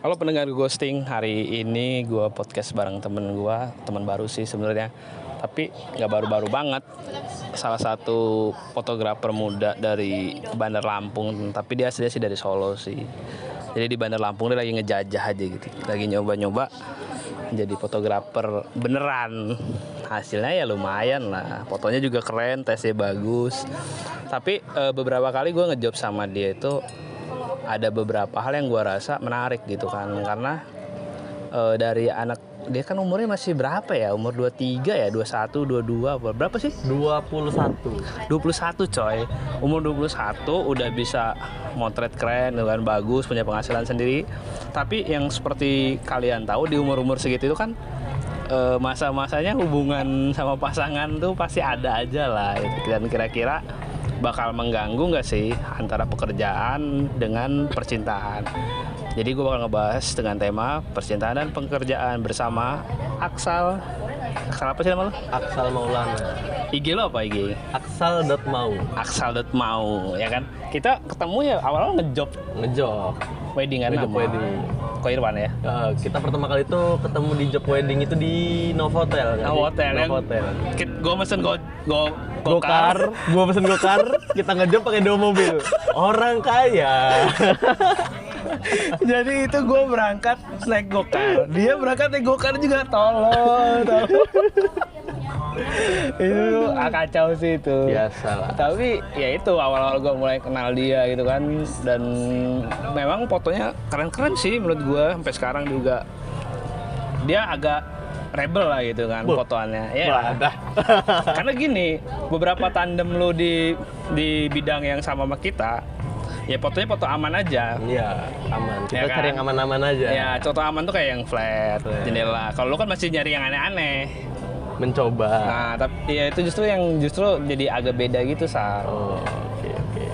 Halo pendengar ghosting, hari ini gue podcast bareng temen gue, teman baru sih sebenarnya, tapi nggak baru-baru banget. Salah satu fotografer muda dari Bandar Lampung, tapi dia aslinya sih dari Solo sih. Jadi di Bandar Lampung dia lagi ngejajah aja gitu, lagi nyoba-nyoba jadi fotografer beneran. Hasilnya ya lumayan lah, fotonya juga keren, tesnya bagus. Tapi eh, beberapa kali gue ngejob sama dia itu ada beberapa hal yang gua rasa menarik gitu kan. Karena eh, dari anak dia kan umurnya masih berapa ya? Umur 23 ya? 21 22 apa berapa sih? 21 21 coy. Umur 21 udah bisa motret keren dengan bagus punya penghasilan sendiri. Tapi yang seperti kalian tahu di umur-umur segitu itu kan eh, masa-masanya hubungan sama pasangan tuh pasti ada aja lah gitu. dan kira-kira bakal mengganggu nggak sih antara pekerjaan dengan percintaan? Jadi gue bakal ngebahas dengan tema percintaan dan pekerjaan bersama Aksal. Aksal apa sih nama lo? Aksal Maulana. IG lo apa IG? Aksal.mau Aksal.mau ya kan? Kita ketemu ya awalnya ngejob. Ngejob. Weddingan Ngejob sama wedding. Ko Irwan ya Eh, kita pertama kali itu ketemu di job wedding itu di Novotel kan? Oh, hotel yang Novotel gue mesen go go Gokar, gua pesen gokar, kita ngejob pakai dua mobil. Orang kaya. Jadi itu gue berangkat naik gokar, dia berangkat naik gokar juga tolong. tolong. Itu kacau sih itu. Biasa lah. Tapi ya itu awal-awal gue mulai kenal dia gitu kan dan memang fotonya keren-keren sih menurut gue sampai sekarang juga dia agak rebel lah gitu kan Buh. fotoannya. Ya. Dah. Karena gini, beberapa tandem lu di di bidang yang sama sama kita, ya fotonya foto aman aja. Iya, aman. Kita Ya kan? cari yang aman-aman aja. Ya, contoh aman tuh kayak yang flat, Flat. jendela. Kalau lu kan masih nyari yang aneh-aneh. Mencoba. Nah, tapi ya itu justru yang justru jadi agak beda gitu, Sar. Oh, oke oke.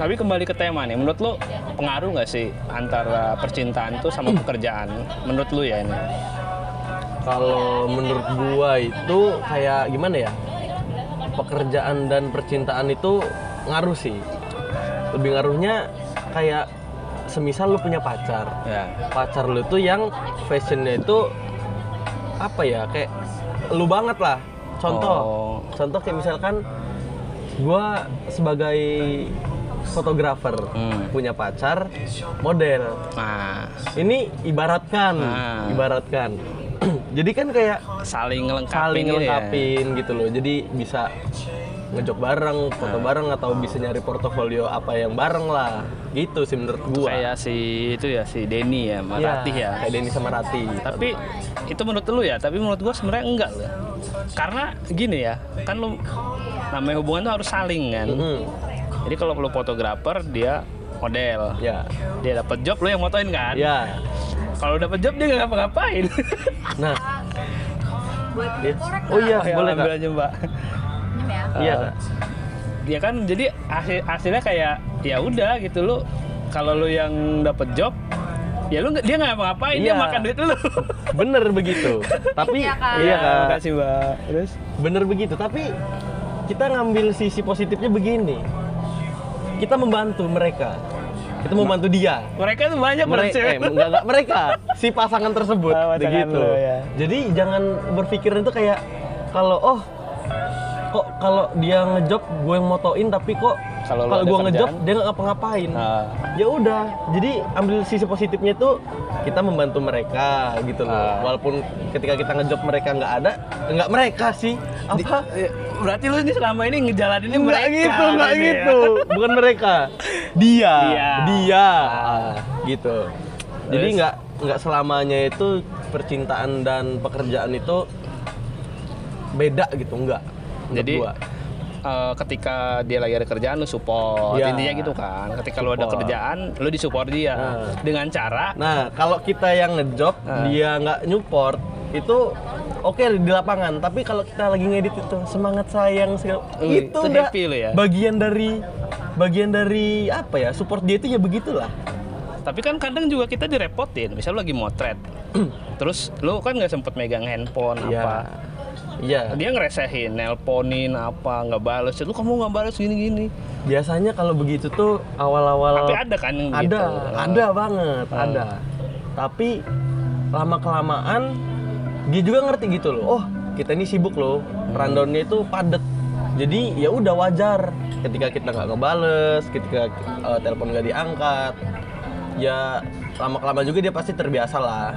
Tapi kembali ke tema nih, menurut lu pengaruh nggak sih antara percintaan tuh sama pekerjaan? Menurut lu ya ini? Kalau menurut gua itu kayak gimana ya? Pekerjaan dan percintaan itu ngaruh sih. Lebih ngaruhnya kayak semisal lu punya pacar. Ya. Pacar lu tuh yang fashionnya itu apa ya? Kayak lu banget lah. Contoh. Oh. Contoh kayak misalkan gua sebagai fotografer Hmm. punya pacar model Nah, ini ibaratkan Nah. ibaratkan jadi kan kayak saling ngelengkapin saling gitu ya. ngelengkapin gitu loh jadi bisa ngejob bareng foto Nah. bareng atau bisa nyari portofolio apa yang bareng lah gitu sih menurut gua Kayak si itu ya si Denny ya, sama Iya, Ratih ya. kayak Denny sama Rati Tapi itu menurut lu ya, tapi menurut gua sebenarnya enggak loh. Karena gini ya, kan lu namanya hubungan tuh harus saling kan. Mhm, Jadi kalau lu fotografer dia model, ya dia dapat job lu yang motoin kan. ya Kalau dapat job dia nggak ngapa-ngapain. nah buat ya. oh iya Ya, boleh ambil aja mbak. Minum ya. iya Eh, kak Ya kan jadi hasil, hasilnya kayak ya udah gitu lu. Kalau lu yang dapat job ya lu nggak- dia nggak dia Iya. makan duit lu. bener begitu. Tapi Iya, Kak. iya kak Makasih mbak. Terus? Bener begitu. Tapi kita ngambil sisi positifnya begini. Kita membantu mereka. Kita membantu dia. Mereka tuh banyak mereka eh, enggak, enggak, mereka si pasangan tersebut. Pasangan begitu. Lo, ya. jadi jangan berpikir itu kayak kalau oh kok kalau dia ngejob gue yang motoin tapi kok Kalau gue ngejob dia nggak ngapa-ngapain. Nah, ya udah jadi ambil sisi positifnya itu kita membantu mereka gitu loh. Ah. walaupun ketika kita ngejob mereka nggak ada nggak mereka sih. Apa? Eh, berarti lu ini selama ini ngejalaninnya nggak mereka gitu nggak ya? gitu. Bukan mereka. Dia. Dia. dia. Ah. gitu. Jadi nggak nggak selamanya itu percintaan dan pekerjaan itu beda gitu nggak Jadi gua. eh, ketika dia lagi ada kerjaan lu support Ya. intinya gitu kan. Ketika lu ada Support. kerjaan lu disupport dia Nah. dengan cara nah kalau kita yang ngejob Ah. dia nggak nyupport itu oke di lapangan tapi kalau kita lagi ngedit itu semangat sayang segala itu itu udah ya? bagian dari bagian dari apa ya support dia itu ya begitulah tapi kan kadang juga kita direpotin. Misal lu lagi motret. Terus lu kan nggak sempet megang handphone Iya. apa. Iya. Dia ngeresehin, nelponin apa, nggak bales. Lu kamu nggak bales gini-gini. Biasanya kalau begitu tuh awal-awal Tapi ada kan yang ada, gitu. ada banget, Hmm. ada. tapi lama kelamaan dia juga ngerti gitu loh oh kita ini sibuk loh rundownnya itu padet jadi ya udah wajar ketika kita nggak ngebales ketika eh, telepon nggak diangkat ya lama kelamaan juga dia pasti terbiasa lah.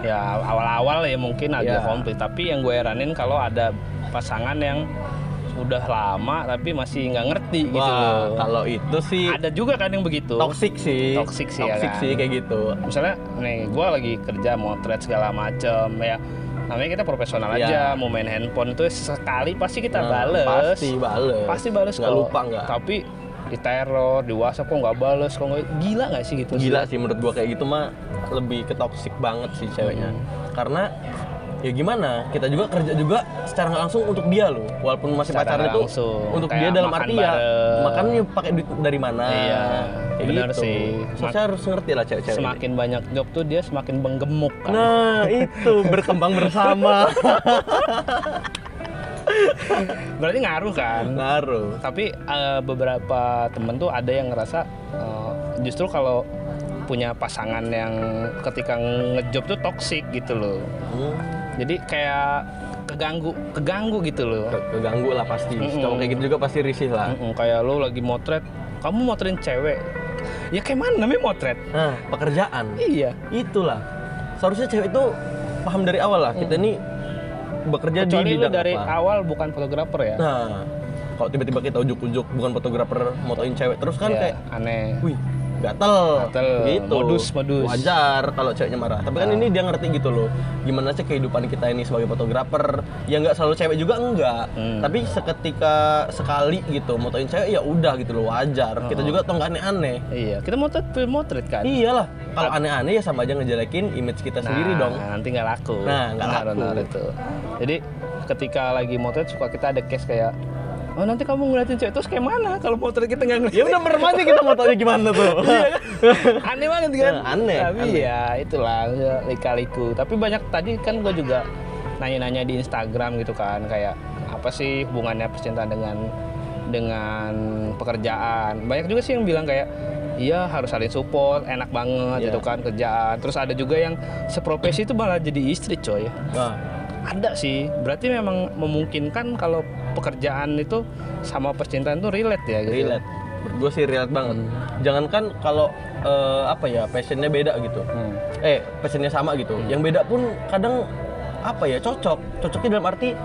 Ya awal-awal ya mungkin agak Ya. komplit. Tapi yang gue heranin kalau ada pasangan yang udah lama tapi masih nggak ngerti gitu loh. kalau itu sih ada juga kan yang begitu. toxic sih. Toxic sih, ya Toxic kan? sih kayak gitu. Misalnya nih gue lagi kerja motret segala macem ya. Namanya kita profesional Ya. aja mau main handphone itu sekali pasti kita Nah, bales. pasti bales. Pasti bales nggak lupa nggak? Tapi di teror di WhatsApp kok nggak bales kok nggak gila nggak sih gitu? Gila sih menurut gua kayak gitu mah lebih ke toxic banget sih ceweknya. Karena ya gimana kita juga kerja juga secara nggak langsung untuk dia loh. Walaupun masih Secara pacaran itu untuk Kayak dia dalam arti ya makannya pakai duit dari mana? Iya, kayak benar gitu. sih. Sosial harus ngerti lah cewek-cewek ini. semakin banyak job tuh dia semakin menggemuk kan. Nah itu berkembang bersama berarti ngaruh kan? Ngaruh. Tapi eh, beberapa temen tuh ada yang ngerasa eh, justru kalau punya pasangan yang ketika ngejob tuh toxic gitu loh. Hmm, jadi kayak keganggu keganggu gitu loh. Ke- keganggu lah pasti. Mm-mm. cowok kayak gitu juga pasti risih lah. Mm-mm, kayak lo lagi motret kamu motretin cewek. Ya kayak mana namanya motret? Nah pekerjaan? Iya. Itulah. Seharusnya cewek itu paham dari awal lah kita ini bekerja kecuali di bidang dari apa? awal bukan fotografer ya? Nah kalau tiba-tiba kita ujuk-ujuk bukan fotografer motoin cewek terus kan Ya, kayak aneh. Wih gatel, Gatel, gitu. Modus, modus. wajar kalau ceweknya marah. Tapi kan Nah. ini dia ngerti gitu loh gimana sih kehidupan kita ini sebagai fotografer. Ya nggak selalu cewek juga enggak. Hmm. tapi seketika sekali gitu motoin cewek ya udah gitu loh wajar. Kita Oh. juga tuh nggak aneh-aneh iya kita motret film motret kan? Iyalah kalau aneh-aneh ya sama aja ngejelekin image kita sendiri Nah, dong. nanti nggak laku. Nah, nggak laku. benar itu. Jadi ketika lagi motret suka kita ada case kayak oh nanti kamu ngeliatin cewek terus kayak mana kalau motret kita nggak ngeliatin? Ya udah merem aja kita motonya gimana tuh? Aneh banget kan? Nah, aneh, tapi aneh. ya itulah lika-liku. Tapi banyak tadi kan gue juga nanya-nanya di Instagram gitu kan kayak apa sih hubungannya percintaan dengan dengan pekerjaan? Banyak juga sih yang bilang kayak iya harus saling support enak banget Iya. gitu kan kerjaan. Terus ada juga yang seprofesi itu malah jadi istri coy. Nah, ada sih berarti memang memungkinkan kalau pekerjaan itu sama percintaan itu relate ya gitu relate gue sih relate banget jangankan kalau eh, apa ya passionnya beda gitu Hmm. eh passionnya sama gitu yang beda pun kadang apa ya cocok cocoknya dalam arti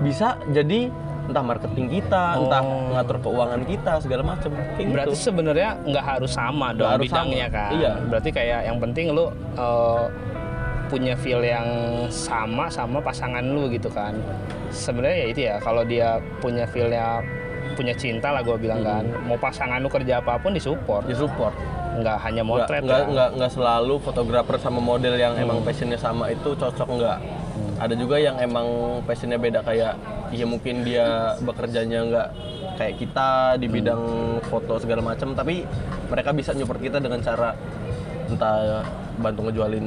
bisa jadi entah marketing kita entah Oh. ngatur keuangan kita segala macam kayak Berarti gitu sebenarnya nggak harus sama dong harus bidangnya sama. kan. Iya. Berarti kayak yang penting lu eh, punya feel yang sama sama pasangan lu gitu kan. Sebenarnya ya itu ya kalau dia punya feelnya punya cinta lah gue bilang kan. Mau pasangan lu kerja apa pun disupport, di support nggak hanya motret nggak ya. nggak nggak selalu fotografer sama model yang emang passionnya sama itu cocok nggak. Ada juga yang emang passionnya beda kayak ya mungkin dia bekerjanya nggak kayak kita di bidang foto segala macam tapi mereka bisa nyupport kita dengan cara entah bantu ngejualin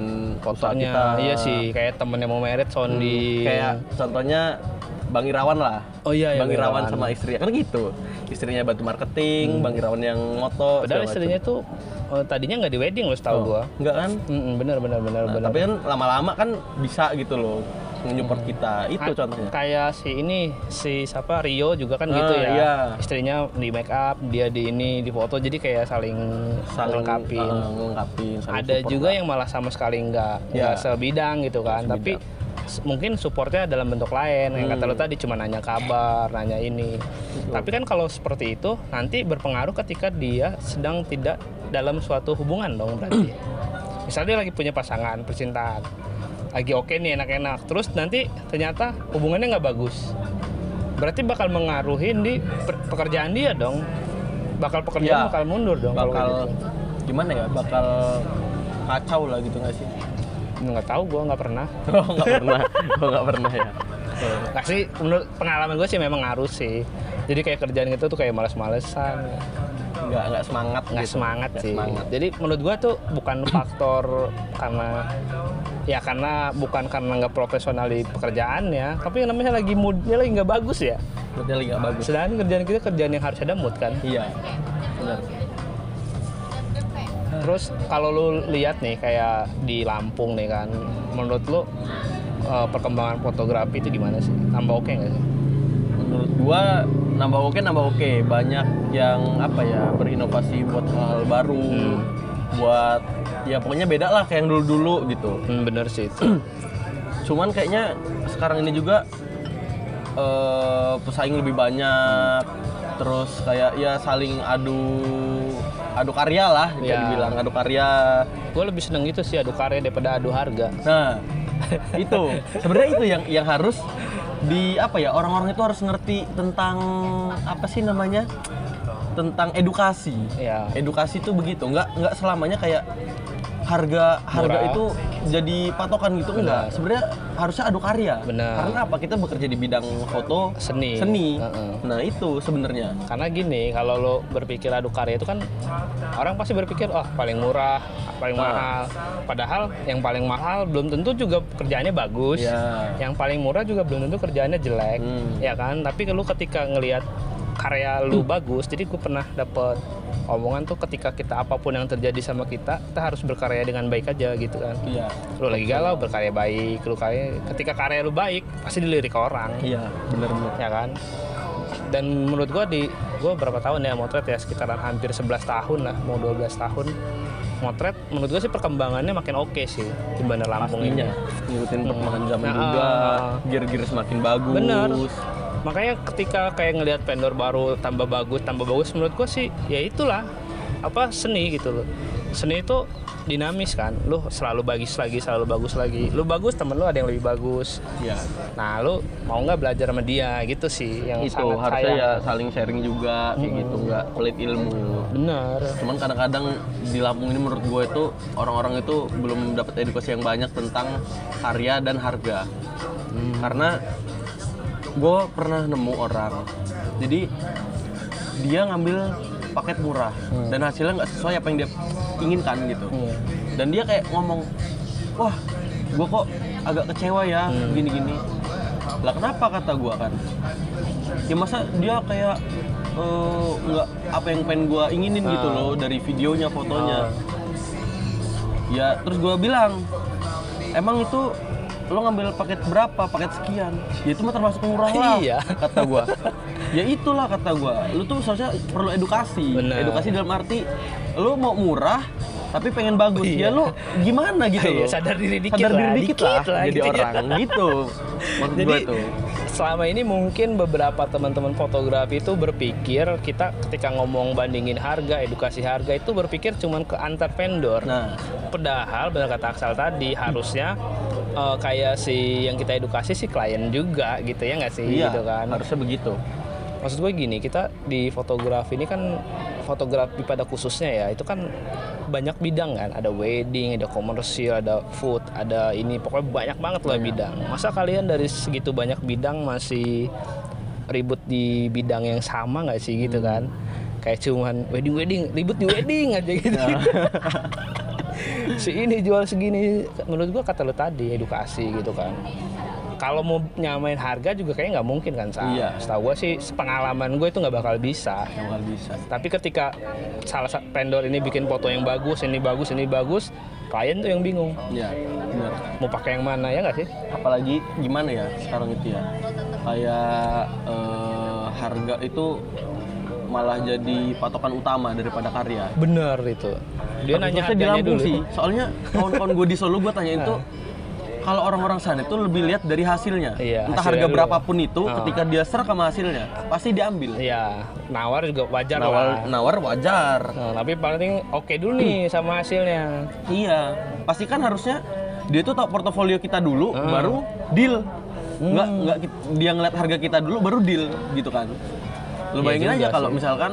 Soalnya kita iya sih kayak temennya mau merit sounding. kayak contohnya Bang Irawan lah Oh iya, iya, Bang Irawan sama istrinya kan gitu istrinya bantu marketing Bang Irawan yang moto Padahal istrinya tuh eh, tadinya nggak di wedding loh setahu macam. gua. enggak kan Mm-mm, bener bener bener Nah, bener. tapi kan lama-lama kan bisa gitu loh menyupport kita itu contohnya Kayak si ini si siapa Rio juga kan Ah, gitu ya. iya. Istrinya di make up, dia di ini di foto jadi kayak saling, saling melengkapin. uh, saling Ada juga lah. yang malah sama sekali nggak Ya. nggak sebidang gitu kan. sebidang. Tapi mungkin supportnya dalam bentuk lain. Yang kata lo Hmm. tadi cuma nanya kabar, nanya ini. Tapi kan kalau seperti itu nanti berpengaruh ketika dia sedang tidak dalam suatu hubungan dong berarti. Misalnya dia lagi punya pasangan percintaan, lagi oke nih enak-enak, terus nanti ternyata hubungannya nggak bagus. Berarti bakal mengaruhin di pekerjaan dia dong. Bakal pekerjaan Ya. bakal mundur dong. kalau bakal gitu. gimana ya bakal kacau lah gitu nggak sih nggak tahu gue nggak pernah. oh nggak pernah oh nggak pernah ya Nah sih menurut pengalaman gue sih memang ngaruh sih. Jadi kayak kerjaan gitu tuh kayak males-malesan, nggak nggak semangat nggak gitu. semangat Nggak sih. semangat. Jadi menurut gue tuh bukan faktor karena ya karena bukan karena nggak profesional di pekerjaannya, tapi namanya lagi moodnya lagi nggak bagus ya. moodnya lagi nggak bagus Sedangkan kerjaan kita kerjaan yang harus ada mood kan. iya benar Terus kalau lu lihat nih kayak di Lampung nih kan, menurut lu eh, perkembangan fotografi itu gimana sih? Tambah oke nggak sih? menurut gua nambah oke nambah oke banyak yang apa ya berinovasi buat hal baru Hmm. buat ya pokoknya beda lah kayak yang dulu dulu gitu Hmm, bener sih itu. cuman kayaknya sekarang ini juga eh, pesaing lebih banyak terus kayak ya saling adu adu karya lah bisa Ya. dibilang adu karya gue lebih seneng itu sih adu karya daripada adu harga. nah itu sebenarnya itu yang yang harus di apa ya orang-orang itu harus ngerti tentang apa sih namanya? Tentang edukasi. Ya. edukasi itu begitu. Nggak nggak selamanya kayak harga harga Murah. itu jadi patokan gitu enggak sebenarnya harusnya adu karya Benar. karena apa kita bekerja di bidang foto Seni. seni Heeh. nah itu sebenarnya Karena gini, kalau lo berpikir adu karya itu kan orang pasti berpikir, oh paling murah, paling Nah. mahal. Padahal yang paling mahal belum tentu juga kerjaannya bagus. ya Yang paling murah juga belum tentu kerjaannya jelek, Hmm. ya kan? Tapi lu ketika ngelihat karya lu bagus, jadi gue pernah dapet omongan tuh ketika kita apa pun yang terjadi sama kita, kita harus berkarya dengan baik aja gitu kan. iya. Lu lagi galau berkarya baik, lu karya ketika karya lu baik pasti dilirik orang. Iya benar-benar ya kan? Dan menurut gua di gua berapa tahun ya motret ya sekitaran hampir 11 tahun lah mau 12 tahun. Motret menurut gua sih perkembangannya makin oke sih di Bandar Lampung pastinya ini ngikutin perkembangan zaman Nah, juga ah. gear-gear semakin bagus. Bener. Makanya ketika kayak ngelihat vendor baru tambah bagus tambah bagus menurut gua sih ya itulah. Apa seni gitu loh. Seni itu dinamis kan. Lu selalu bagus lagi selalu bagus lagi. Lu bagus temen lu ada yang lebih bagus. Ya nah lu mau nggak belajar sama dia? Gitu sih yang itu sangat harusnya sayang. ya saling sharing juga kayak gitu. Nggak pelit ilmu. Benar. Cuman kadang-kadang di Lampung ini menurut gue itu orang-orang itu belum dapat edukasi yang banyak tentang karya dan harga. Karena gue pernah nemu orang. Jadi dia ngambil paket murah dan hasilnya nggak sesuai apa yang dia inginkan gitu. Iya. dan dia kayak ngomong wah gue kok agak kecewa ya gini-gini. Lah kenapa? kata gue kan. Ya masa dia kayak eh, nggak apa yang pengen gue inginin gitu loh dari videonya fotonya. Ya terus gue bilang emang itu lo ngambil paket berapa? Paket sekian. Ya itu mah termasuk murah lah Iya. kata gua. Ya itulah kata gua. Lu tuh seharusnya perlu edukasi. Bener. edukasi dalam arti lu mau murah tapi pengen bagus Iya. ya lu gimana gitu Iya, loh sadar diri dikit sadar lah, diri dikit, lah, dikit lah jadi gitu ya. orang gitu maksud Jadi gua tuh selama ini mungkin beberapa teman-teman fotografi itu berpikir kita ketika ngomong bandingin harga, edukasi harga itu berpikir cuman ke antar vendor. nah Padahal benar kata Aksal tadi harusnya eh, kayak si yang kita edukasi si klien juga gitu ya nggak sih iya gitu kan. harusnya begitu Maksud gue gini, kita di fotografi ini kan fotografi pada khususnya ya, itu kan banyak bidang kan, ada wedding, ada komersial, ada food, ada ini pokoknya banyak banget lah bidang. Masa kalian dari segitu banyak bidang masih ribut di bidang yang sama nggak sih gitu kan? Kayak cuman wedding wedding, ribut di wedding aja gitu. si ini jual segini, menurut gua kata lo tadi edukasi gitu kan. Kalau mau nyamain harga juga kayaknya nggak mungkin kan Sal? Iya. Setahu gue sih pengalaman gue itu nggak bakal bisa. nggak bisa Tapi ketika salah satu vendor ini bikin foto yang bagus, ini bagus, ini bagus, klien tuh yang bingung ya benar mau pakai yang mana ya nggak sih? apalagi gimana ya sekarang itu ya kayak eh, harga itu malah jadi patokan utama daripada karya Bener itu. Dia nanya Khususnya di harganya Lampung dulu. sih soalnya kawan-kawan gue di Solo gue tanya itu kalau orang-orang sana itu lebih lihat dari hasilnya Iya, entah hasilnya harga dulu. berapapun itu Ah. ketika dia serak sama hasilnya pasti diambil Iya, nawar juga wajar lah. nawar nawar wajar Nah, tapi paling oke dulu nih sama hasilnya. iya pasti kan harusnya dia tuh tahu portofolio kita dulu Ah. baru deal Hmm. nggak nggak dia ngeliat harga kita dulu baru deal gitu kan lu Iya bayangin juga aja kalau misalkan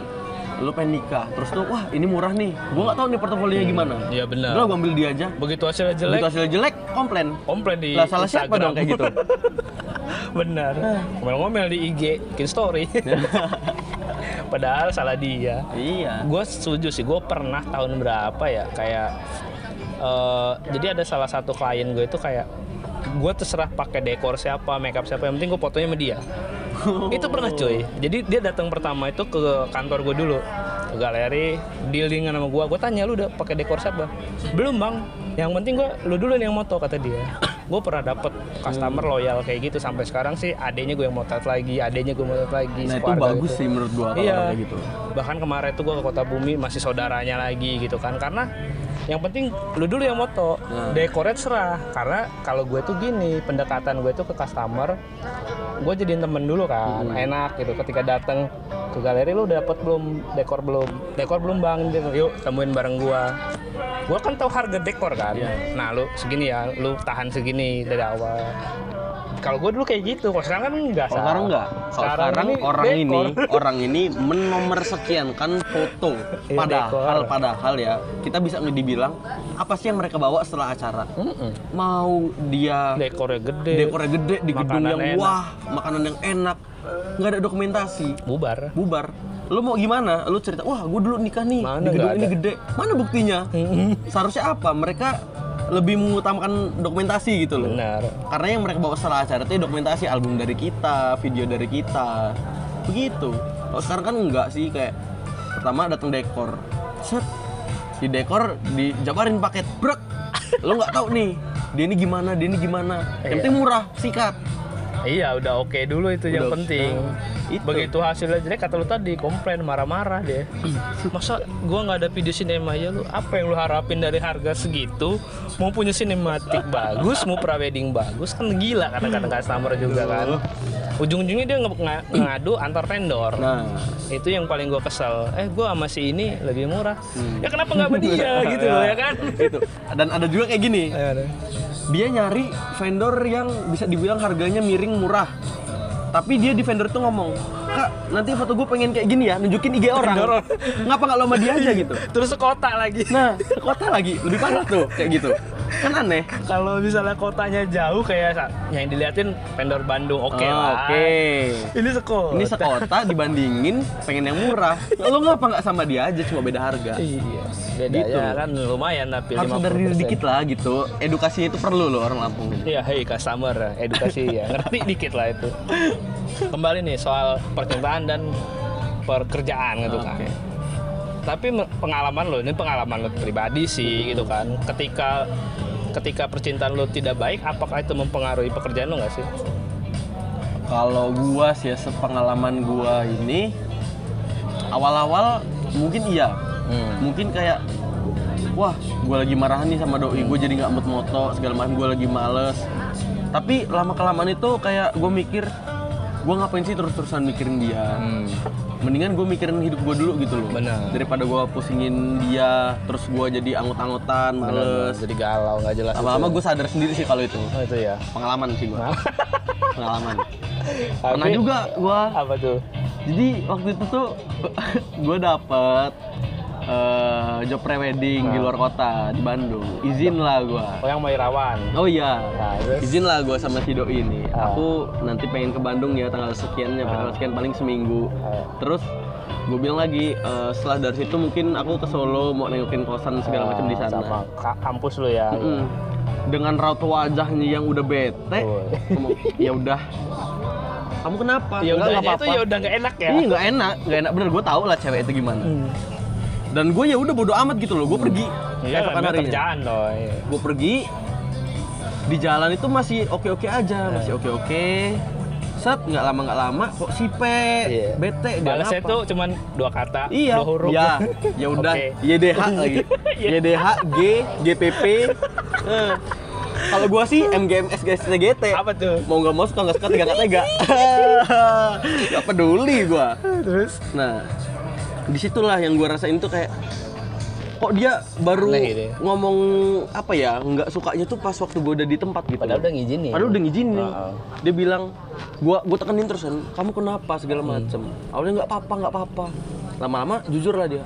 lu pengen nikah terus tuh wah ini murah nih gua nggak tahu nih portofolionya gimana Iya benar. udah gua ambil dia aja Begitu hasilnya jelek, Begitu hasilnya jelek komplain komplain di lah salah siapa dong kayak gitu Benar. Ngomel-ngomel di IG, bikin story. Padahal salah dia. iya Gue setuju sih. Gue pernah tahun berapa ya kayak eh, jadi ada salah satu klien gue itu kayak gue terserah pakai dekor siapa, makeup siapa, yang penting gue fotonya sama dia. Itu pernah cuy. Jadi dia datang pertama itu ke kantor gue dulu. ke galeri dealing sama gua gua tanya lu udah pakai dekor siapa belum bang yang penting gua lu dulu nih yang moto kata dia gua pernah dapet customer loyal kayak gitu sampai sekarang sih adenya gue yang motret lagi adenya gue motret lagi Nah itu bagus gitu. sih menurut gua kalau Iya. kayak gitu. Bahkan kemarin tuh gue ke Kota Bumi masih saudaranya lagi gitu kan karena yang penting lu dulu yang moto, Nah. dekornya serah. Karena kalau gue tuh gini, pendekatan gue tuh ke customer, gue jadiin temen dulu kan, Hmm. enak gitu. Ketika datang ke galeri lu udah dapet belum dekor belum, dekor belum bang, Dia, yuk temuin bareng gue. Gue kan tahu harga dekor kan, Iya. nah lu segini ya, lu tahan segini dari awal. Kalau gue dulu kayak gitu, kalau sekarang kan enggak. Kalau sekarang enggak. Kalau sekarang, ini orang dekor. ini orang ini menomor sekiankan foto. Iya, Padahal dekor. padahal ya kita bisa dibilang apa sih yang mereka bawa setelah acara? Mm-mm. Mau dia Dekornya gede, dekornya gede di gedung yang enak. wah, makanan yang enak, nggak ada dokumentasi, bubar. bubar. Lu mau gimana? Lu cerita, wah gue dulu nikah nih Mana di gedung ini gede. Mana buktinya? Seharusnya apa? Mereka lebih mengutamakan dokumentasi gitu loh. Benar. Karena yang mereka bawa setelah acara itu dokumentasi album dari kita, video dari kita. Begitu. Kalau sekarang kan enggak sih kayak pertama datang dekor. Set. Di dekor dijabarin paket. Brek. Lo nggak tahu nih. Dia ini gimana, dia ini gimana. Yang Iya. penting murah, sikat. Iya, udah oke dulu itu yang Udah- penting. Nah, itu. Begitu hasilnya jelek kata lu tadi komplain marah-marah dia. Masa gua nggak ada video sinema ya lu? Apa yang lu harapin dari harga segitu? Mau punya sinematik bagus, mau prewedding bagus kan gila kadang-kadang customer juga kan. Ujung-ujungnya dia nga- ngadu antar vendor. Nah, Itu yang paling gua kesel. Eh, gua sama si ini lebih murah. Hmm. Ya kenapa nggak sama dia gitu loh ya kan? itu. Dan ada juga kayak gini. Dia nyari vendor yang bisa dibilang harganya miring murah. Tapi dia di vendor tuh ngomong, Kak, nanti foto gue pengen kayak gini ya, nunjukin IG orang. Ngapa nggak lo sama dia aja gitu? Terus sekota lagi. Nah, ke kota lagi, lebih parah tuh kayak gitu. Kan aneh. Kalau misalnya kotanya jauh kayak yang diliatin vendor Bandung, oke Oh, lah. Oke. Ini sekota. Ini sekota dibandingin pengen yang murah. Lo ngapa nggak sama dia aja cuma beda harga? Iya. Bedanya Gitu. kan lumayan tapi Harus sadar diri 50%. dikit lah gitu. Edukasinya itu perlu loh orang Lampung. Iya, hey customer, edukasi ya. Ngerti dikit lah itu. Kembali nih soal percintaan dan pekerjaan gitu kan. Oke. Tapi pengalaman lo, ini pengalaman lo pribadi sih gitu kan. Ketika ketika percintaan lo tidak baik, apakah itu mempengaruhi pekerjaan lo nggak sih? Kalau gua sih ya sepengalaman gua ini awal-awal mungkin iya. Hmm. Mungkin kayak wah, gua lagi marahan nih sama doi, gue jadi nggak mood moto, segala macam gua lagi males. Tapi lama kelamaan itu kayak gue mikir, gua ngapain sih terus-terusan mikirin dia? Hmm. Mendingan gue mikirin hidup gue dulu gitu loh. Benar. Daripada gua pusingin dia, terus gua jadi angut-angutan, males. Jadi galau nggak jelas. Lama-lama itu. gue sadar sendiri sih kalau itu. Oh itu ya. Pengalaman sih gua. Pengalaman. Pernah juga gua Apa tuh? jadi waktu itu tuh gue dapet eh, job prewedding di luar kota di Bandung. Izin lah gue. Oh yang mau Irawan. Oh iya, Nah, terus? izin lah gue sama si doi ini. Ah. Aku nanti pengen ke Bandung ya tanggal sekian ya, tanggal sekian paling seminggu. Ah. Terus gue bilang lagi eh, setelah dari situ mungkin aku ke Solo mau nengokin kosan segala macam di sana. Sama ka- kampus lu ya. Mm-mm. Dengan raut wajahnya yang udah bete, Oh. ya udah. Kamu kenapa? Ya udah itu ya udah nggak enak ya. Iya nggak enak, nggak enak bener. Gue tau lah cewek itu gimana. Hmm. Dan gue ya udah bodo amat gitu loh. Gue pergi. Iya, namanya harinya. kerjaan loh. iya. Gue pergi. Di jalan itu masih oke-oke aja, Iya. masih oke-oke. Set, nggak lama nggak lama kok si P Iya. bete Balasnya ngapa? tuh cuman dua kata, Iya, dua huruf. ya, ya udah, Oke. YDH lagi, Iya. YDH, G, GPP. Eh. Kalau gua sih MGM SGSTGT. Apa tuh? Mau nggak mau suka nggak suka tiga nggak tega. Gak peduli gua. Terus? Nah, di situlah yang gua rasain tuh kayak kok dia baru Aneh gitu ya. ngomong apa ya nggak sukanya tuh pas waktu gua udah di tempat gitu. Padahal udah ngizinin. Padahal udah ngizinin. Heeh. Dia bilang, gua gua tekenin terus kan, kamu kenapa segala Hmm. macem. Awalnya nggak apa-apa nggak apa-apa. Lama-lama jujur lah dia.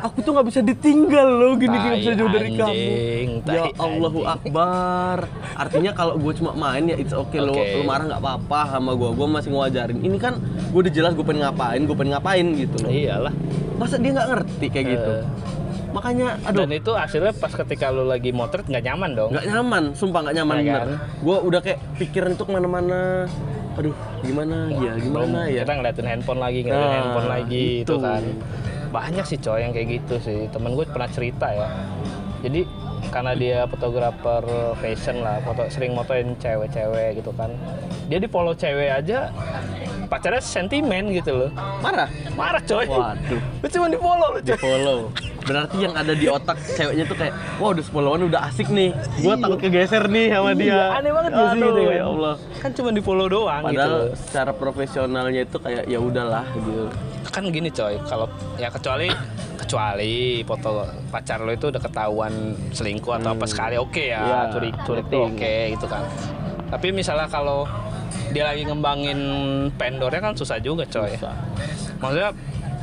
Aku tuh nggak bisa ditinggal loh gini gini bisa jauh dari anjing, kamu. Ya Allahu anjing. Akbar. Artinya kalau gue cuma main ya it's okay lo, Oke. lo marah nggak apa-apa sama gue. Gue masih ngewajarin. Ini kan gue udah jelas gue pengen ngapain, gue pengen ngapain gitu loh. Iyalah. Masa dia nggak ngerti kayak gitu? Eh. Makanya, aduh, Dan itu hasilnya pas ketika lu lagi motret nggak nyaman dong. nggak nyaman, sumpah nggak nyaman Iya bener. kan? Gue udah kayak pikiran itu ke mana-mana. Aduh, gimana ya, gimana Belum, ya? Kita ngeliatin handphone lagi, ngeliatin Nah, handphone lagi itu itu. kan. Banyak sih coy yang kayak gitu sih temen gue pernah cerita ya jadi karena dia fotografer fashion lah foto sering motoin cewek-cewek gitu kan dia di follow cewek aja pacarnya sentimen gitu loh Marah. marah coy Waduh. lu cuma di follow lu Di follow. Berarti yang ada di otak ceweknya tuh kayak, wah udah followan udah asik nih. Gua takut kegeser nih sama dia. Iya, aneh banget gak sih Aduh, gitu kan? ya Allah. kan cuma di follow doang gitu Padahal loh. secara profesionalnya itu kayak ya udahlah gitu. kan gini coy kalau ya kecuali kecuali foto pacar lo itu udah ketahuan selingkuh atau apa sekali oke ya Iya, curik curik tuh oke gitu kan tapi misalnya kalau dia lagi ngembangin pendornya kan susah juga coy Susah. maksudnya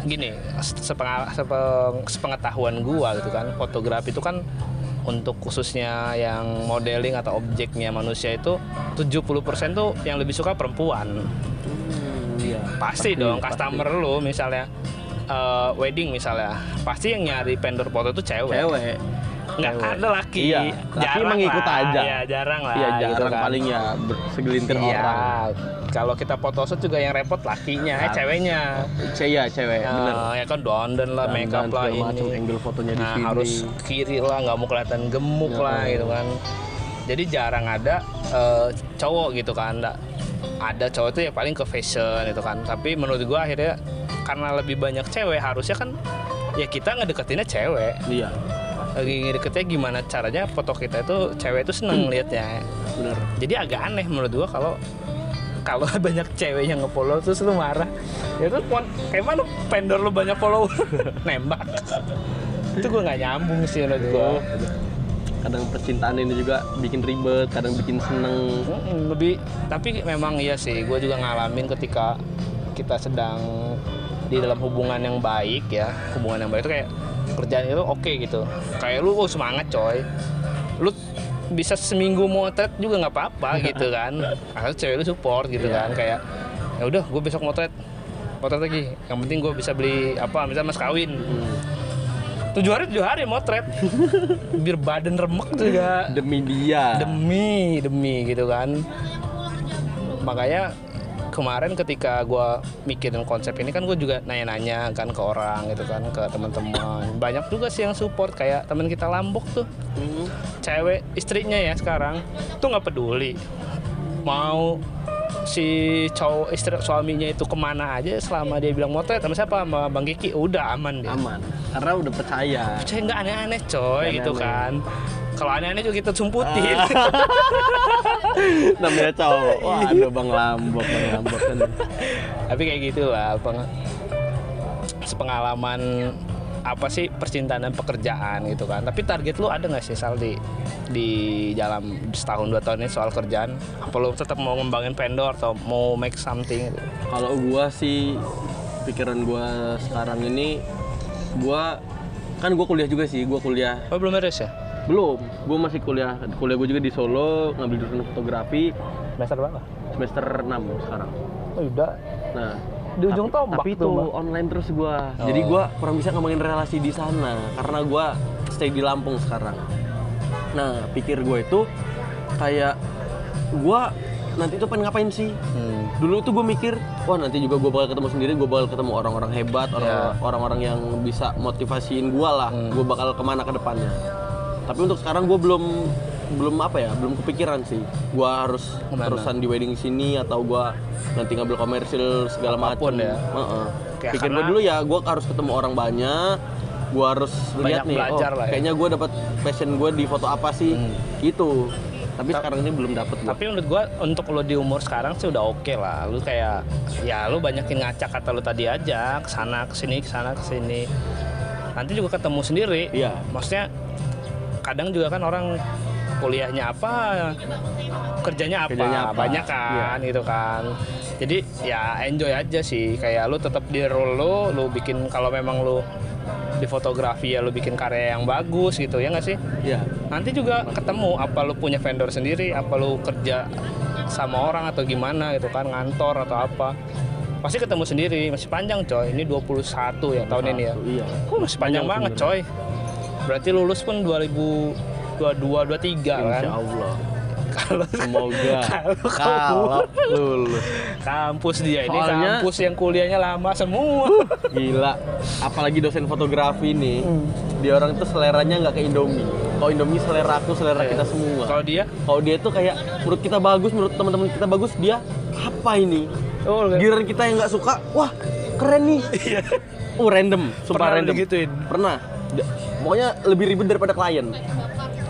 gini sepengal- sepeng- sepengetahuan gua gitu kan fotografi itu kan untuk khususnya yang modeling atau objeknya manusia itu 70% tuh yang lebih suka perempuan Hmm, iya. pasti, dong customer lu misalnya eh, wedding misalnya pasti yang nyari vendor foto itu cewek Cewek. Nggak cewek. ada laki Iya, laki jarang emang ikut lah. aja. Iya, jarang lah Iya gitu jarang kan. paling ya segelintir Iya, orang. kalau kita photoshoot juga yang repot lakinya eh Nah, ceweknya Cewek ya cewek, Nah, bener. ya kan dandan lah make up lah segala macam, ini angle fotonya di nah sini. harus kiri lah nggak mau kelihatan gemuk Ya, lah oh. gitu kan jadi jarang ada eh, cowok gitu kan Nggak- ada cowok itu ya paling ke fashion gitu kan tapi menurut gua akhirnya karena lebih banyak cewek harusnya kan ya kita ngedeketinnya cewek Iya, lagi ngedeketnya gimana caranya foto kita itu cewek itu seneng liatnya bener. jadi agak aneh menurut gua kalau kalau banyak cewek yang nge-follow terus lu marah. Ya itu pon- kayak mana vendor lu banyak follow? Nembak. Itu gua nggak nyambung sih menurut gua. Kadang percintaan ini juga bikin ribet, kadang bikin seneng. Lebih tapi memang iya sih gue juga ngalamin ketika kita sedang di dalam hubungan yang baik ya. Hubungan yang baik itu kayak kerjaan itu oke gitu. Kayak lu oh, semangat coy. Lu bisa seminggu motret juga nggak apa-apa gitu kan. Asal cewek lu support gitu kan kayak ya udah gue besok motret. Motret lagi. Yang penting gue bisa beli apa misalnya mas kawin. Tujuh hari tujuh hari motret. Biar badan remek juga Demi dia. demi demi gitu kan. Makanya kemarin ketika gue mikirin konsep ini kan gue juga nanya-nanya kan ke orang gitu kan ke teman-teman. Banyak juga sih yang support kayak teman kita lambok tuh. Hmm. cewek istrinya ya sekarang tuh nggak peduli. Mau si cowok istri suaminya itu ke mana aja selama dia bilang motret sama siapa sama bang Kiki udah aman dia Aman. Karena udah percaya. saya nggak aneh-aneh coy gitu kan kalau aneh-aneh juga kita sumputin Namanya cowok. Wah, ada Bang Lambok, Bang Lambok kan. tapi kayak gitulah peng- sepengalaman apa sih percintaan dan pekerjaan gitu kan. Tapi target lu ada nggak sih Sal di di dalam setahun dua tahun ini soal kerjaan? Apa lu tetap mau ngembangin vendor atau mau make something? Gitu Kalau gua sih pikiran gua sekarang ini gua kan gua kuliah juga sih, gua kuliah. Oh belum beres ya? Belum, gua masih kuliah kuliah gua juga di Solo ngambil jurusan fotografi. Semester berapa? Semester 6 sekarang. oh udah. Nah, di ujung tapi, tombak tapi tuh itu Mbak. online terus gua. Jadi Oh. gua kurang bisa ngomongin relasi di sana karena gua stay di Lampung sekarang. Nah, pikir gue itu kayak gua nanti itu pengen ngapain sih? Hmm. Dulu tuh gue mikir, wah nanti juga gue bakal ketemu sendiri, gue bakal ketemu orang-orang hebat, orang- Ya. orang-orang yang bisa motivasiin gue lah, Hmm. gue bakal ke mana ke depannya. Tapi untuk sekarang gue belum belum apa ya, belum kepikiran sih. Gue harus Ke mana? terusan di wedding sini atau gue nanti ngambil komersil segala macam. ya. Heeh. Kayak Pikir gue karena- dulu ya, gue harus ketemu orang banyak. Gue harus lihat nih, oh, lah ya. kayaknya gue dapat passion gue di foto apa sih, Hmm. gitu. Tapi sekarang ini belum dapet gua. Tapi menurut gua untuk lo di umur sekarang sih udah oke lah. Lu kayak ya lu banyakin ngacak kata lu tadi aja, ke sana ke sini ke sana ke sini. Nanti juga ketemu sendiri. Iya. Maksudnya kadang juga kan orang kuliahnya apa, kerjanya apa, Kerjanya apa. banyak kan gitu kan. Jadi ya enjoy aja sih. Kayak lu tetap di role lu, lu bikin kalau memang lu di fotografi ya lu bikin karya yang bagus gitu ya nggak sih? Iya. nanti juga ketemu apa lu punya vendor sendiri apa lu kerja sama orang atau gimana gitu kan ngantor atau apa pasti ketemu sendiri masih panjang coy ini 21 ya tahun ini ya Iya. oh, masih panjang banget coy berarti lulus pun 2022 23 kan Insya Allah. kalau Semoga Kalau lulus. kampus dia ini Soalnya- kampus yang kuliahnya lama semua. Gila. Apalagi dosen fotografi nih. Hmm. Dia orang tuh seleranya nggak kayak Indomie. Kalau Indomie selera aku, selera kita semua. Kalau dia Kalau dia tuh kayak menurut kita bagus, menurut teman-teman kita bagus, dia apa ini? oh. Giliran kita yang nggak suka, wah keren nih. Oh random, sumpah Pernah random. digituin? Pernah. Pokoknya lebih ribet daripada klien.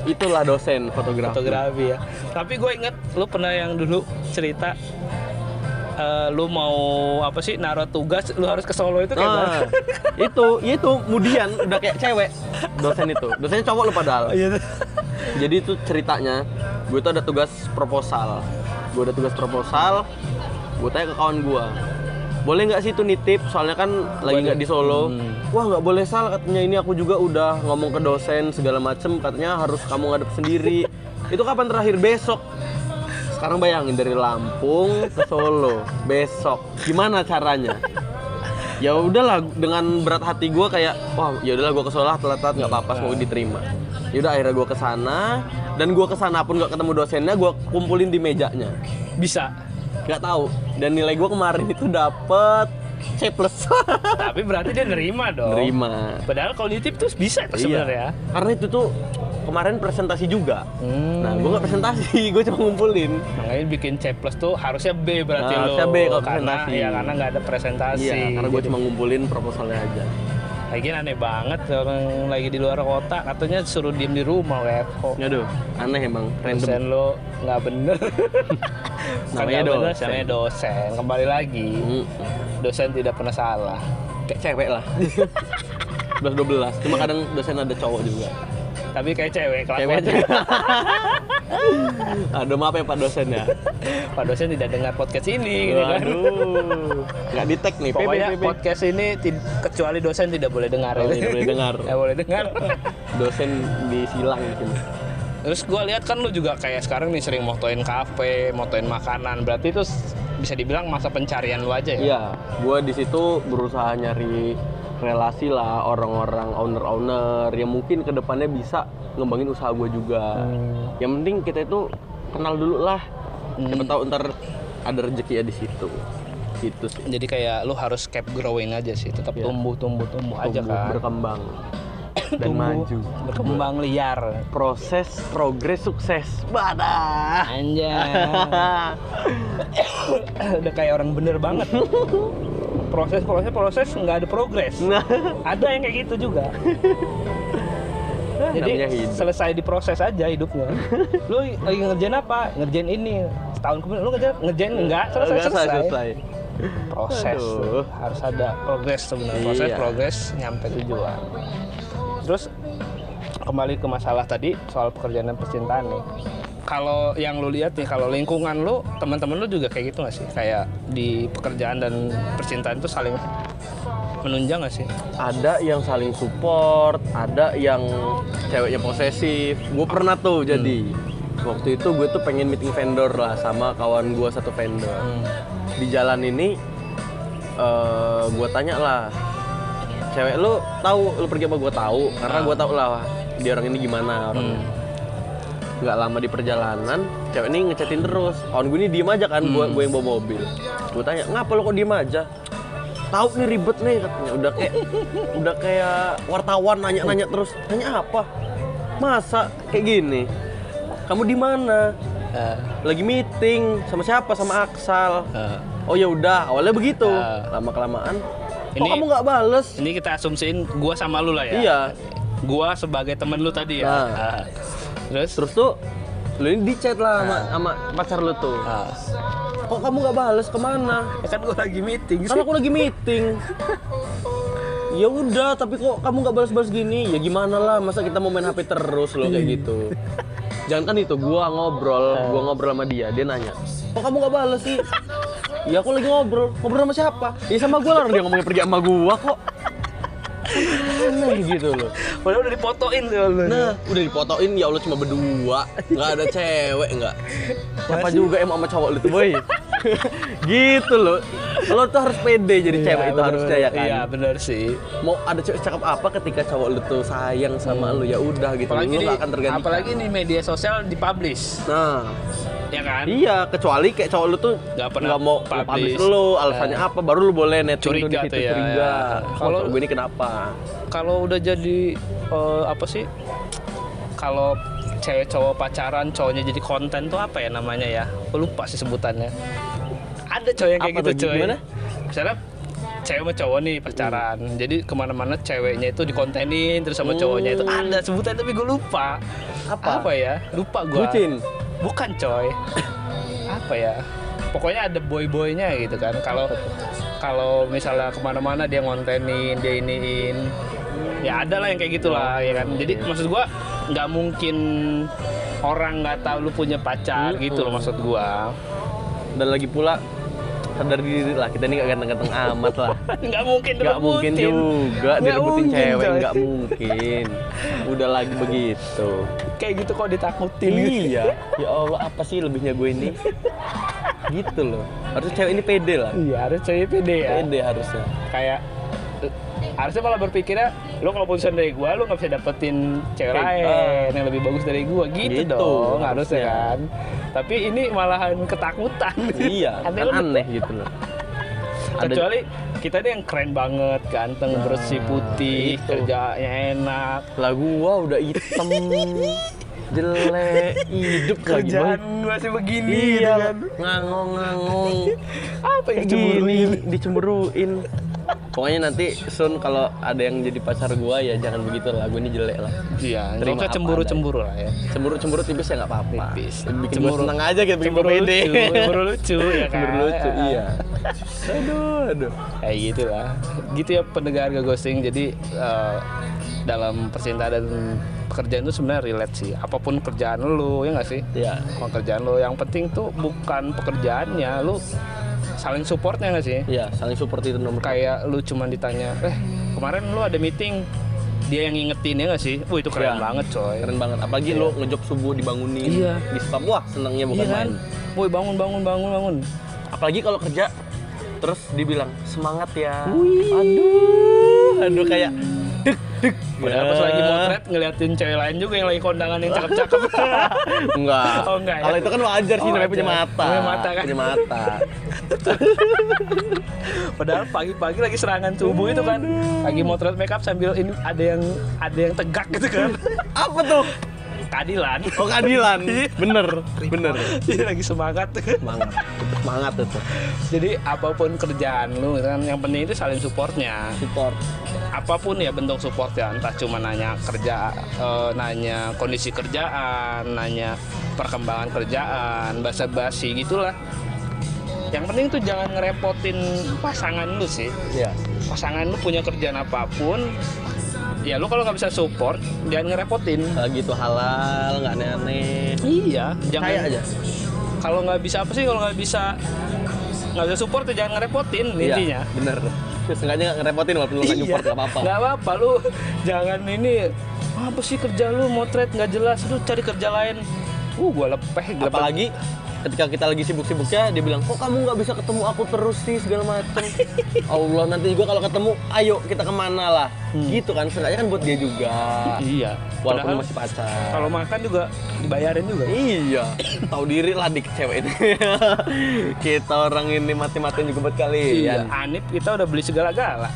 Itulah dosen fotografi. fotografi ya. Tapi gue inget lu pernah yang dulu cerita eh, lu mau apa sih naruh tugas lu harus ke Solo itu kayak Nah, itu, itu kemudian udah kayak cewek dosen itu. Dosennya cowok lo padahal. Iya tuh. Jadi itu ceritanya, gue tuh ada tugas proposal. Gue ada tugas proposal, gue tanya ke kawan gue, boleh nggak sih itu nitip? Soalnya kan lagi nggak di Solo. Hmm. Wah nggak boleh sal, katanya ini aku juga udah ngomong ke dosen segala macem, katanya harus kamu ngadep sendiri. itu kapan terakhir? Besok. Sekarang bayangin dari Lampung ke Solo, besok. Gimana caranya? ya udahlah dengan berat hati gue kayak wah ya udahlah gue ke Solo telat-telat nggak apa-apa semoga diterima ya udah akhirnya gue ke sana dan gue ke sana pun nggak ketemu dosennya gue kumpulin di mejanya Bisa. Nggak tahu dan nilai gue kemarin itu dapet C plus Tapi berarti dia nerima dong. terima Padahal kalau nitip tuh bisa tuh sebenarnya. Iya. karena itu tuh kemarin presentasi juga Hmm. nah gue nggak presentasi gue cuma ngumpulin Makanya bikin C plus tuh harusnya B berarti Nah, lo. harusnya B kalau karena presentasi. ya karena nggak ada presentasi. iya karena gue cuma ngumpulin proposalnya aja Lagi aneh banget orang lagi di luar kota katanya suruh diem di rumah WFO. Aduh, aneh emang random Dosen lo nggak bener. Namanya dosen. namanya dosen. Kembali lagi, dosen tidak pernah salah. kayak cewek lah 11 12 cuma kadang dosen ada cowok juga Tapi kayak cewek cewek kelakuannya. aduh maaf ya pak dosen ya Pak dosen tidak dengar podcast ini, gitu kan. waduh nggak di tag nih Pokoknya PPPP. podcast ini kecuali dosen tidak boleh dengar. Oh, tidak boleh dengar. Nggak boleh dengar. dosen disilang di sini Terus gue lihat kan lu juga kayak sekarang nih sering motoin kafe, motoin makanan. Berarti itu bisa dibilang masa pencarian lu aja ya? iya gue di situ berusaha nyari relasi lah orang-orang owner-owner yang mungkin ke depannya bisa ngembangin usaha gue juga Hmm. yang penting kita itu kenal dulu lah siapa tahu ntar ada rezeki ya di situ gitu sih Jadi kayak lu harus keep growing aja sih, tetap Iya. tumbuh, tumbuh, tumbuh aja Tumbuh, kan. berkembang dan Tumbuh, maju berkembang liar. proses progres sukses badah Anjay. Udah kayak orang bener banget. Proses, proses, proses nggak ada progres. nah Ada yang kayak gitu juga. Jadi selesai diproses aja hidupnya. Lu lagi ngerjain apa? Ngerjain ini. Setahun kemudian lu ngerjain ngerjain enggak selesai Nggak selesai. selesai Proses Aduh. harus ada progres sebenarnya. Proses Iya. progres nyampe tujuan. Terus kembali ke masalah tadi soal pekerjaan dan percintaan nih. Kalau yang lu lihat nih, kalau lingkungan lu, teman-teman lu juga kayak gitu gak sih? Kayak di pekerjaan dan percintaan itu saling menunjang gak sih? ada yang saling support ada yang ceweknya posesif gue pernah tuh jadi waktu itu gue tuh pengen meeting vendor lah sama kawan gue satu vendor Hmm. di jalan ini eh gue tanya lah cewek lu tahu lu pergi apa gue tahu karena gue tahu lah dia orang ini gimana orangnya nggak lama di perjalanan cewek ini ngechatin terus. Kawan gue ini diem aja kan gue gue yang bawa mobil. Gue tanya ngapa lo kok diem aja? Tahu nih ribet nih katanya. Udah kayak udah kayak wartawan nanya-nanya terus nanya apa? Masa kayak gini? Kamu di mana? Eh, lagi meeting sama siapa? Sama Aksal. Eh. oh ya udah awalnya begitu. Ah. lama kelamaan kok Ini- kamu nggak bales? Ini kita asumsiin gua sama lu lah ya. iya Gua sebagai temen lu tadi ya. Nah. Ah. Terus? terus tuh lu ini di chat lah sama, sama pacar lu tuh. Ah. kok kamu nggak bales? Ke mana? Ya kan gua lagi meeting. Kan aku lagi meeting. Ya udah tapi kok kamu nggak balas-balas gini? Ya gimana lah masa kita mau main HP terus loh kayak gitu. Jangan kan itu gua ngobrol gua ngobrol sama dia dia nanya kok kamu nggak balas sih? Ya aku lagi ngobrol ngobrol sama siapa? Ya sama gua lah dia ngomongnya pergi sama gua kok aneh gitu loh. Padahal udah dipotoin tuh nah. Udah dipotoin ya Allah cuma berdua. Nggak ada cewek nggak. Siapa juga emang sama cowok lu tuh boy gitu loh. Lo tuh harus pede jadi cewek itu harusnya ya kan. Iya benar sih. Mau ada cewek cakep apa ketika cowok lu tuh sayang sama lu ya udah gitu. Apalagi lu di, akan tergantikan. apalagi di media sosial dipublish, Nah, ya kan? iya kecuali kayak cowok lu tuh Nggak pernah nggak mau publish. publish lu, alasannya apa baru lu boleh netting tuh di Curiga situ tuh ya, curiga. ya. Kalau gue ini kenapa? Kalau udah jadi eh, apa sih? Kalau cewek cowok pacaran, cowoknya jadi konten tuh apa ya namanya ya? Lupa sih sebutannya. Ada cowok yang kayak Apa gitu tuh, coy. gimana? Misalnya cewek sama cowok nih pacaran, jadi ke mana-mana ceweknya itu dikontenin terus sama cowoknya itu ada sebutan tapi gue lupa. Apa? Apa ya? Lupa gue. Bucin. Bukan coy. apa ya? Pokoknya ada boy-boynya gitu kan. Kalau kalau misalnya ke mana-mana dia ngontenin, dia iniin, ya ada lah yang kayak gitulah ya kan. Jadi maksud gua nggak mungkin orang nggak tahu lu punya pacar gitu loh maksud gua. Dan lagi pula sadar diri lah kita ini gak ganteng-ganteng amat lah. nggak mungkin Gak mungkin direbutin. juga Nggak direbutin mungkin, cewek, coy. gak mungkin. Udah lagi begitu. Kayak gitu kok ditakutin. Iya. Ya Allah, apa sih lebihnya gue ini? Gitu loh. Harusnya cewek ini pede lah. Iya, harus cewek pede ya. Pede harusnya. Kayak harusnya malah berpikirnya lo kalau putusan dari gua lo nggak bisa dapetin cewek lain yang lebih bagus dari gua. Gitu, Gitu, dong harusnya. kan. Tapi ini malahan ketakutan. Iya, Aneh kan aneh gitu loh. Kecuali kita ini yang keren banget ganteng bersih putih itu. kerjanya enak. Lah gua udah hitam. Jelek. Hidup lagi kerjaan Boy. masih begini iya. gitu kan. Ngangong-ngangong. Apa yang Kayak cemburuin gini, dicemburuin pokoknya nanti Sun kalau ada yang jadi pacar gua ya jangan begitu lah gua ini jelek lah. Iya Terima apa cemburu cemburu lah ya. cemburu cemburu tipis ya nggak apa-apa. Tipis. bikin gua Cemburu- seneng aja gitu bikin cemburu pede. lucu cemburu lucu ya kan? cemburu lucu iya. Aduh aduh. Kayak gitu lah. Gitu ya pendengar gak ghosting. Jadi eh, dalam percintaan dan pekerjaan itu sebenarnya relate sih. Apa pun kerjaan lu ya nggak sih? Ya Apa pun kerjaan lu. Yang penting tuh bukan pekerjaannya. Lu saling supportnya nggak sih? Iya saling support itu nomor kayak lu cuman ditanya eh kemarin lu ada meeting. Dia yang ngingetin ya nggak sih? Wah itu keren Iya. banget coy. Keren banget. Apalagi lo ngejob subuh dibangunin Iya. di spam wah senangnya iya bukan kan? main. Woi bangun bangun bangun bangun. Apalagi kalau kerja terus dibilang semangat ya. Aduh. Aduh kayak dek dek Padahal pas lagi motret ngeliatin cewek lain juga yang lagi kondangan yang cakep-cakep. enggak Oh, enggak ya? kalau itu kan wajar sih Oh, namanya punya mata Punya mata kan? punya mata Padahal pagi-pagi lagi serangan subuh itu kan. Lagi motret makeup sambil ini ada yang ada yang tegak gitu kan. apa tuh Keadilan. oh keadilan bener bener Jadi lagi semangat. semangat semangat itu Jadi apa pun kerjaan lu kan yang penting itu saling supportnya. support Apa pun ya bentuk supportnya, entah cuma nanya kerja, eh, nanya kondisi kerjaan, nanya perkembangan kerjaan, basa-basi gitulah. Yang penting tuh jangan ngerepotin pasangan lu sih. ya pasangan lu punya kerjaan apa pun ya lu kalau nggak bisa support jangan ngerepotin. Kalau gitu halal nggak aneh-aneh. Iya jangan. kayak aja. Kalau nggak bisa apa sih kalau nggak bisa nggak bisa support ya jangan ngerepotin intinya. Iya, bener. Seenggaknya nggak ngerepotin walaupun lu nggak support nggak apa-apa. nggak apa-apa lu jangan ini apa sih kerja lu? Motret nggak jelas. Lu cari kerja lain. Uh gua lepeh gua lepeh. Ketika kita lagi sibuk-sibuknya dia bilang kok kamu nggak bisa ketemu aku terus sih? segala macem. Allah nanti juga kalau ketemu ayo kita ke mana lah? Gitu kan sengaja kan buat dia juga. Iya. Walaupun Padahal masih pacar. kalau makan juga dibayarin juga. Iya. Tahu diri lah dik cewek ini. Kita orang ini mati-matian juga buat iya kalian Anip kita udah beli segala-gala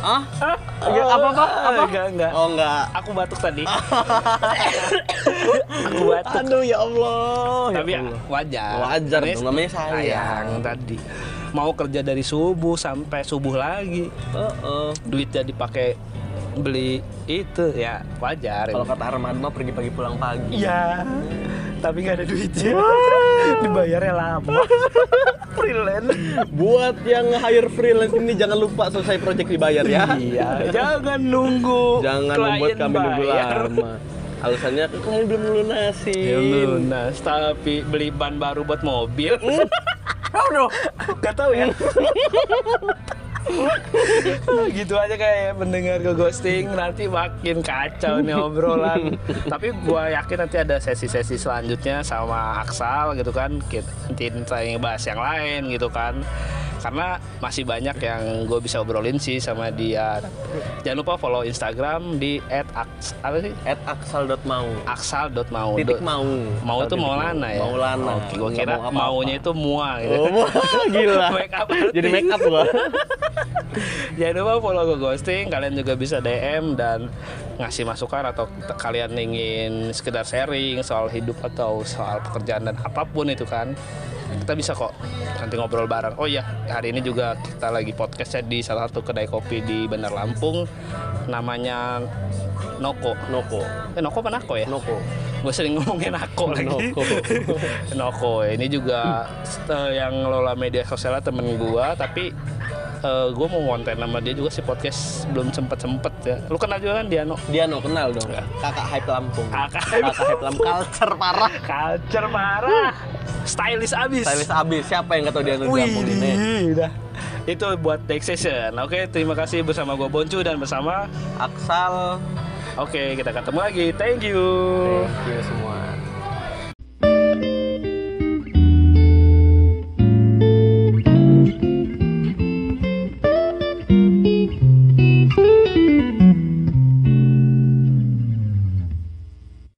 ah Ah, Iya, apa apa apa? enggak enggak. Oh enggak. Aku batuk tadi. Aku batuk. Aduh ya Allah. Tapi ya ya, Allah. wajar. Wajar dong, namanya sayang. sayang tadi. Mau kerja dari subuh sampai subuh lagi. Heeh. duitnya dipakai beli itu ya wajar kalau kata Armand mah pergi pagi pulang pagi. Iya. Tapi nggak ada duitnya. Dibayarnya lama freelance Buat yang hire freelance ini jangan lupa selesai project dibayar ya. iya jangan nunggu Jangan membuat kami nunggu lama. Alasannya kan klien belum lunasin. Ya lunas, tapi beli ban baru buat mobil. Kau dong. Gak tahu ya. gitu aja kayak pendengar ke ghosting nanti makin kacau nih obrolan. Tapi gua yakin nanti ada sesi-sesi selanjutnya sama Aksal gitu kan. Kita nanti kita bahas yang lain gitu kan. Karena masih banyak yang gue bisa obrolin sih sama dia. Jangan lupa follow Instagram di @aks apa sih? At aksal.mau aksal.mau titik mau mau itu Maulana ya? Maulana. Oke, gua Nggak kira mau apa-apa. maunya itu mua gitu. Oh, gila. Make up jadi make up gua Jangan lupa follow gue ghosting. Kalian juga bisa DM dan ngasih masukan atau kalian ingin sekedar sharing soal hidup atau soal pekerjaan dan apa pun itu kan. Kita bisa kok nanti ngobrol bareng. Oh iya, hari ini juga kita lagi podcastnya di salah satu kedai kopi di Bandar Lampung. Namanya Noko. Noko Eh, Noko apa Nako ya? Noko Gue sering ngomongin Nako lagi. Noko. Noko ini juga eh, yang ngelola media sosialnya temen gua tapi gue mau konten sama dia juga sih podcast belum sempet sempet ya. Lu kenal juga kan dia no dia no kenal dong. Ya. kakak hype Lampung. Kakak kakak hype Lampung. Culture parah. Culture parah. Stylish abis. Stylist abis. Siapa yang gak tau dia no di Lampung ini? Wih, udah itu buat next session. Oke terima kasih bersama gua Boncu dan bersama Aksal. Oke kita ketemu lagi. Thank you. Thank you semua